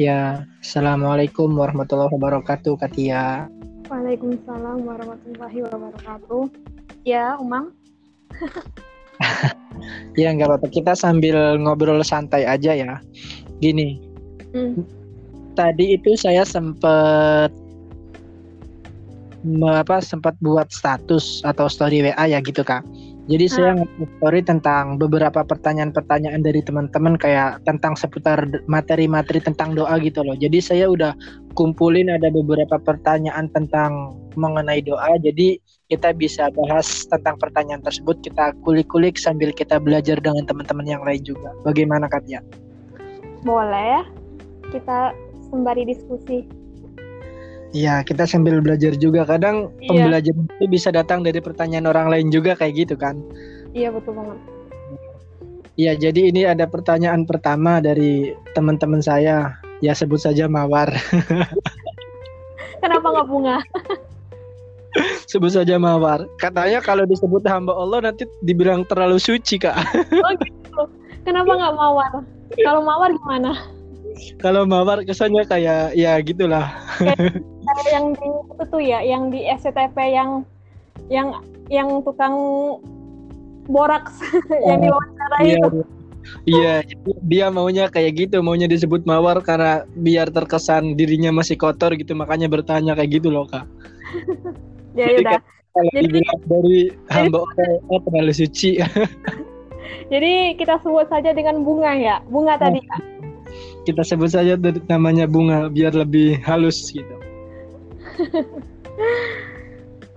Ya, Assalamualaikum warahmatullahi wabarakatuh, Katia. Waalaikumsalam warahmatullahi wabarakatuh. Ya, Umang. ya, nggak apa-apa. Kita sambil ngobrol santai aja ya. Gini, hmm. tadi itu saya sempat apa sempat buat status atau story WA ya gitu kak. Jadi saya ah. story tentang beberapa pertanyaan-pertanyaan dari teman-teman kayak tentang seputar materi-materi tentang doa gitu loh. Jadi saya udah kumpulin ada beberapa pertanyaan tentang mengenai doa. Jadi kita bisa bahas tentang pertanyaan tersebut. Kita kulik-kulik sambil kita belajar dengan teman-teman yang lain juga. Bagaimana Katya? Boleh. Kita sembari diskusi. Iya, kita sambil belajar juga. Kadang iya. pembelajaran itu bisa datang dari pertanyaan orang lain juga kayak gitu kan. Iya, betul banget. Iya, jadi ini ada pertanyaan pertama dari teman-teman saya. Ya sebut saja Mawar. Kenapa nggak bunga? sebut saja Mawar. Katanya kalau disebut hamba Allah nanti dibilang terlalu suci, Kak. oh gitu. Kenapa nggak Mawar? Kalau Mawar gimana? Kalau Mawar kesannya kayak ya gitulah. Kayak yang di itu tuh ya, yang di SCTV yang yang yang tukang boraks oh, yang diwawancara iya, itu. Iya, dia maunya kayak gitu, maunya disebut mawar karena biar terkesan dirinya masih kotor gitu, makanya bertanya kayak gitu loh kak. ya udah. Kalau jadi, dibilang dari hamba Allah oh, terlalu suci. jadi kita sebut saja dengan bunga ya, bunga tadi kak kita sebut saja namanya bunga biar lebih halus gitu.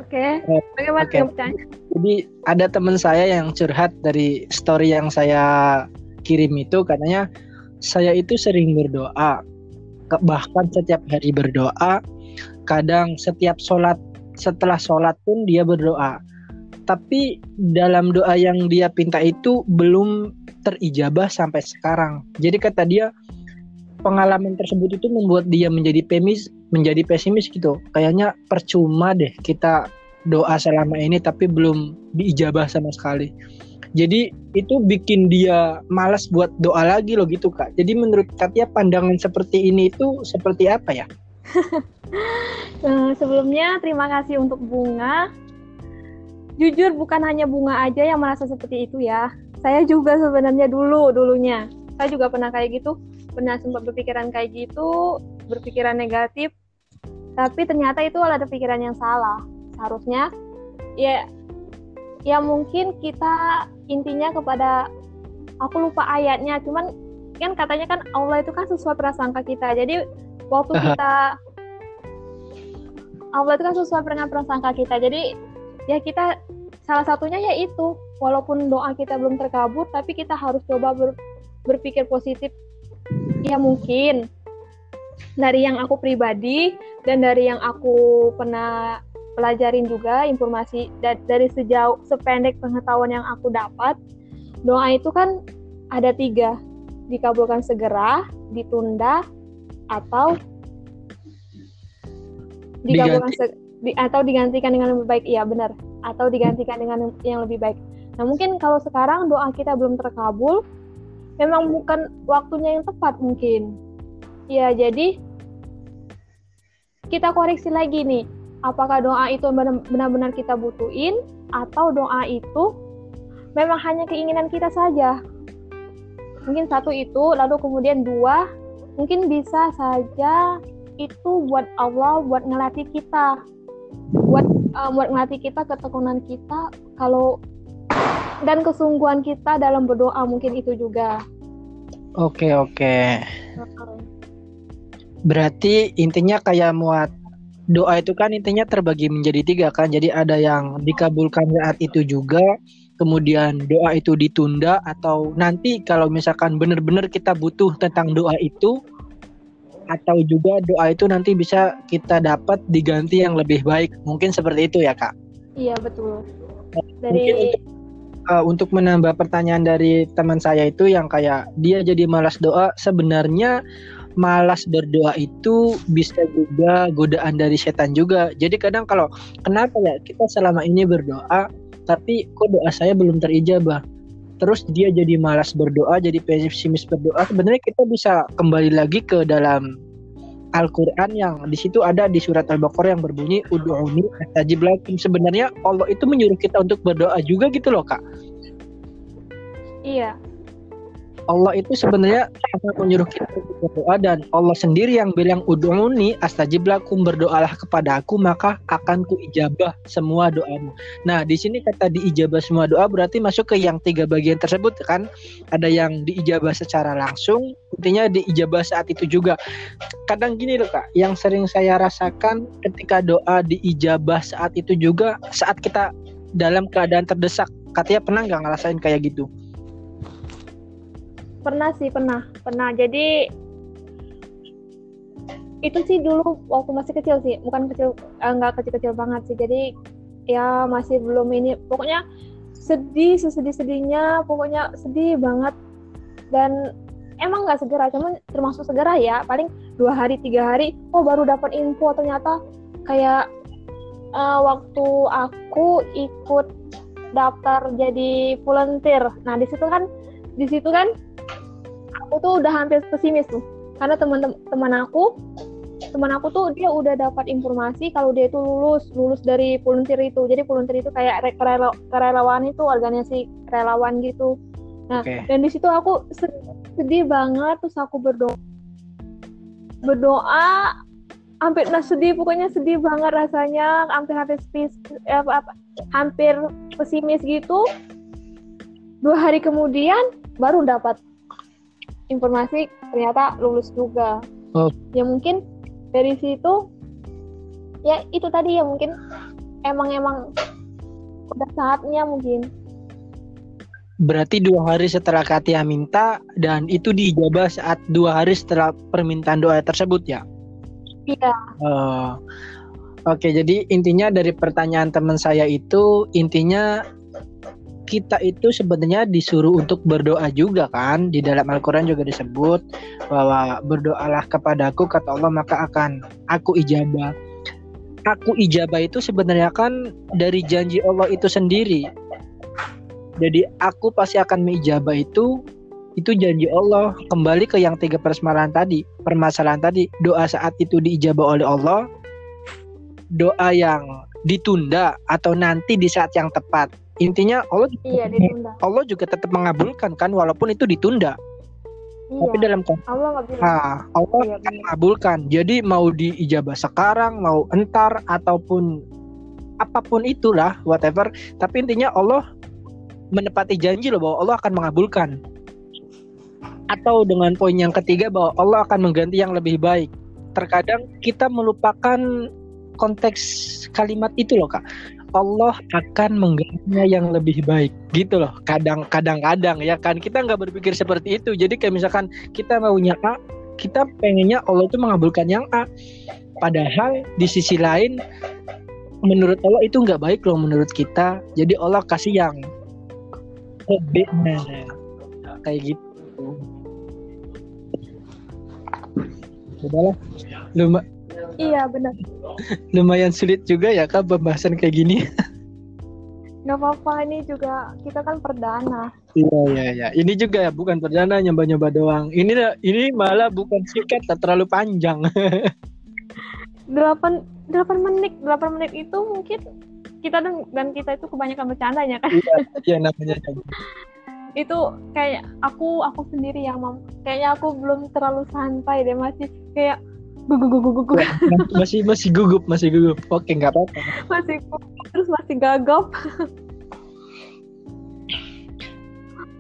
Oke. Okay. Bagaimana okay. Jadi ada teman saya yang curhat dari story yang saya kirim itu katanya saya itu sering berdoa bahkan setiap hari berdoa kadang setiap sholat setelah sholat pun dia berdoa tapi dalam doa yang dia pinta itu belum terijabah sampai sekarang. Jadi kata dia pengalaman tersebut itu membuat dia menjadi pemis menjadi pesimis gitu. Kayaknya percuma deh kita doa selama ini tapi belum diijabah sama sekali. Jadi itu bikin dia malas buat doa lagi loh gitu kak. Jadi menurut Katia pandangan seperti ini itu seperti apa ya? Nah, sebelumnya terima kasih untuk bunga jujur bukan hanya bunga aja yang merasa seperti itu ya. Saya juga sebenarnya dulu dulunya. Saya juga pernah kayak gitu. Pernah sempat berpikiran kayak gitu berpikiran negatif. Tapi ternyata itu ada pikiran yang salah. Seharusnya ya ya mungkin kita intinya kepada aku lupa ayatnya. Cuman kan katanya kan Allah itu kan sesuai prasangka kita. Jadi waktu kita Allah itu kan sesuai dengan prasangka kita. Jadi ya kita salah satunya yaitu walaupun doa kita belum terkabul tapi kita harus coba ber, berpikir positif. Ya mungkin. Dari yang aku pribadi dan dari yang aku pernah pelajarin juga informasi dari sejauh sependek pengetahuan yang aku dapat doa itu kan ada tiga. Dikabulkan segera ditunda atau dikabulkan Diganti. Di, atau digantikan dengan lebih baik iya benar atau digantikan dengan yang lebih baik nah mungkin kalau sekarang doa kita belum terkabul memang bukan waktunya yang tepat mungkin. Ya, jadi kita koreksi lagi nih, apakah doa itu benar-benar kita butuhin atau doa itu memang hanya keinginan kita saja. Mungkin satu itu, lalu kemudian dua, mungkin bisa saja itu buat Allah, buat ngelatih kita, uh, buat ngelatih kita ketekunan kita kalau dan kesungguhan kita dalam berdoa mungkin itu juga. Oke oke. Berarti intinya kayak muat doa itu kan intinya terbagi menjadi tiga kan. Jadi ada yang dikabulkan saat itu juga, kemudian doa itu ditunda atau nanti kalau misalkan benar-benar kita butuh tentang doa itu atau juga doa itu nanti bisa kita dapat diganti yang lebih baik. Mungkin seperti itu ya, Kak. Iya, betul. Dari untuk, uh, untuk menambah pertanyaan dari teman saya itu yang kayak dia jadi malas doa, sebenarnya malas berdoa itu bisa juga godaan dari setan juga. Jadi kadang kalau kenapa ya kita selama ini berdoa tapi kok doa saya belum terijabah? Terus dia jadi malas berdoa, jadi pesimis berdoa, sebenarnya kita bisa kembali lagi ke dalam Al-Quran yang di situ ada di surat Al-Baqarah yang berbunyi Udu'uni astajib lakum. Sebenarnya Allah itu menyuruh kita untuk berdoa juga gitu loh kak. Iya. Allah itu sebenarnya menyuruh kita untuk berdoa dan Allah sendiri yang bilang ud'uni astajib lakum berdoalah kepada aku maka akan ku ijabah semua doamu. Nah, di sini kata diijabah semua doa berarti masuk ke yang tiga bagian tersebut kan. Ada yang diijabah secara langsung, intinya diijabah saat itu juga. Kadang gini loh Kak, yang sering saya rasakan ketika doa diijabah saat itu juga saat kita dalam keadaan terdesak. Katanya pernah nggak ngerasain kayak gitu? Pernah sih, pernah. Pernah. Jadi itu sih dulu waktu masih kecil sih, bukan kecil eh, nggak kecil-kecil banget sih. Jadi ya masih belum ini. Pokoknya sedih, sesedih-sedihnya, pokoknya sedih banget. Dan emang nggak segera, cuman termasuk segera ya. Paling dua hari, tiga hari, oh baru dapat info ternyata kayak uh, waktu aku ikut daftar jadi volunteer. Nah di situ kan, di situ kan aku tuh udah hampir pesimis tuh. Karena teman-teman aku teman aku tuh dia udah dapat informasi kalau dia itu lulus lulus dari volunteer itu. Jadi volunteer itu kayak kerela, kerelawan itu organisasi relawan gitu. Nah okay. dan di situ aku sedih banget terus aku berdoa berdoa hampir nah sedih pokoknya sedih banget rasanya hampir hampir spes, eh, apa, apa, hampir pesimis gitu. Dua hari kemudian baru dapat informasi ternyata lulus juga. Oh. Ya mungkin dari situ ya itu tadi ya mungkin emang emang udah saatnya mungkin. Berarti dua hari setelah Katia minta dan itu diijabah saat dua hari setelah permintaan doa tersebut ya? Iya. Uh, Oke, jadi intinya dari pertanyaan teman saya itu intinya kita itu sebenarnya disuruh untuk berdoa juga kan di dalam Al-Qur'an juga disebut bahwa berdoalah kepadaku kata Allah maka akan aku ijabah. Aku ijabah itu sebenarnya kan dari janji Allah itu sendiri. Jadi aku pasti akan mengijabah itu itu janji Allah kembali ke yang tiga permasalahan tadi permasalahan tadi doa saat itu diijabah oleh Allah doa yang ditunda atau nanti di saat yang tepat intinya Allah iya, ditunda. Allah juga tetap mengabulkan kan walaupun itu ditunda. Iya. tapi dalam Allah nggak nah, Allah iya, akan mengabulkan. Jadi mau diijabah sekarang mau entar ataupun apa pun itulah whatever. Tapi intinya Allah menepati janji loh bahwa Allah akan mengabulkan. Atau dengan poin yang ketiga bahwa Allah akan mengganti yang lebih baik. Terkadang kita melupakan konteks kalimat itu loh kak. Allah akan menggantinya yang lebih baik. Gitu loh kadang kadang-kadang ya kan. Kita nggak berpikir seperti itu. Jadi kayak misalkan kita maunya A kita pengennya Allah itu mengabulkan yang A. Padahal di sisi lain menurut Allah itu nggak baik loh menurut kita. Jadi Allah kasih yang lebih nah, kayak gitu. Udahlah. Lu Iya benar. Lumayan sulit juga ya kak pembahasan kayak gini. Gak apa-apa ini juga kita kan perdana. Iya iya iya. Ini juga ya bukan perdana nyoba-nyoba doang. Ini ini malah bukan singkat tak terlalu panjang. delapan delapan menit delapan menit itu mungkin kita dan, dan kita itu kebanyakan bercandanya kan. Iya, iya namanya. itu kayak aku aku sendiri yang mam kayaknya aku belum terlalu santai deh masih kayak gugup gugup gugup masih masih gugup masih gugup. Oke nggak apa-apa. Masih terus masih gagap.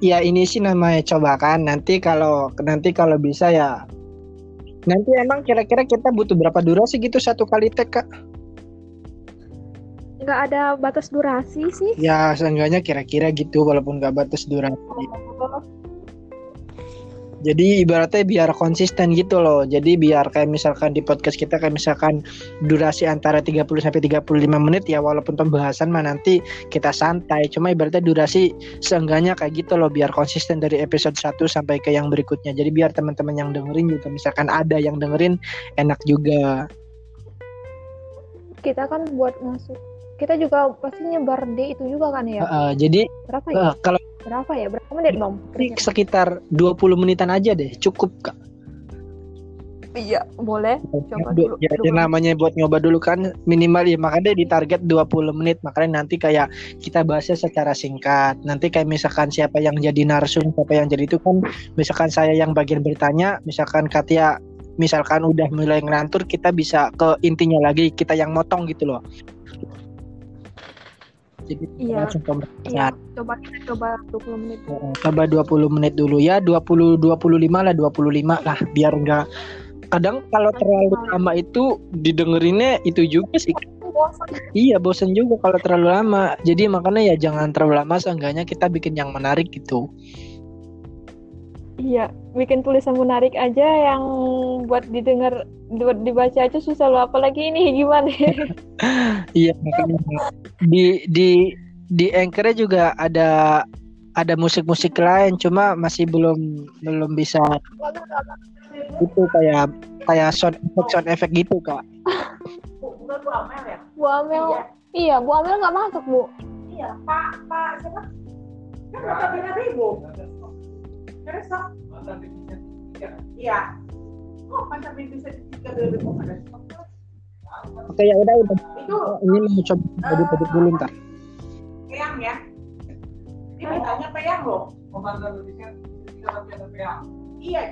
Ya ini sih namanya coba kan nanti kalau nanti kalau bisa ya. Nanti emang kira-kira kita butuh berapa durasi gitu satu kali tag kak? Nggak ada batas durasi sih. Ya seenggaknya kira-kira gitu walaupun nggak batas durasi. Oh jadi ibaratnya biar konsisten gitu loh. Jadi biar kayak misalkan di podcast kita kayak misalkan durasi antara 30 sampai 35 menit ya walaupun pembahasan mah nanti kita santai. Cuma ibaratnya durasi seenggaknya kayak gitu loh biar konsisten dari episode 1 sampai ke yang berikutnya. Jadi biar teman-teman yang dengerin juga misalkan ada yang dengerin enak juga. Kita kan buat masuk kita juga pasti nyebar D itu juga kan ya. Uh, jadi Berapa ya? uh, kalau Berapa ya? Berapa menit bang? ini sekitar 20 menitan aja deh, cukup kak. Iya, boleh. Coba Du- dulu. ya, dulu, ya namanya buat nyoba dulu kan minimal ya makanya di target 20 menit makanya nanti kayak kita bahasnya secara singkat nanti kayak misalkan siapa yang jadi narsum siapa yang jadi itu kan misalkan saya yang bagian bertanya misalkan Katia misalkan udah mulai ngelantur kita bisa ke intinya lagi kita yang motong gitu loh jadi Iya. langsung ke Iya, coba kita coba 20 menit. Eh, coba 20 menit dulu ya. 20 25 lah 25 lah biar enggak kadang kalau terlalu lama itu didengerinnya itu juga sih. Iya bosen juga kalau terlalu lama. Jadi makanya ya jangan terlalu lama seenggaknya kita bikin yang menarik gitu Iya, bikin tulisan menarik aja yang buat didengar, buat dibaca aja susah loh. Apalagi ini gimana? iya makanya di di di anchor juga ada ada musik-musik lain cuma masih belum belum bisa itu kayak kayak sound effect sound effect gitu kak Bu Amel ya? Bu Amel, iya Bu Amel nggak masuk Bu. Iya, Pak Pak siapa? Kan lima ribu. Terus sok? Iya. Kok pasar tiga stok? oke ya udah udah Itu ini mau coba edit-edit dulu ntar peyang ya? Ini peyang loh. Iya.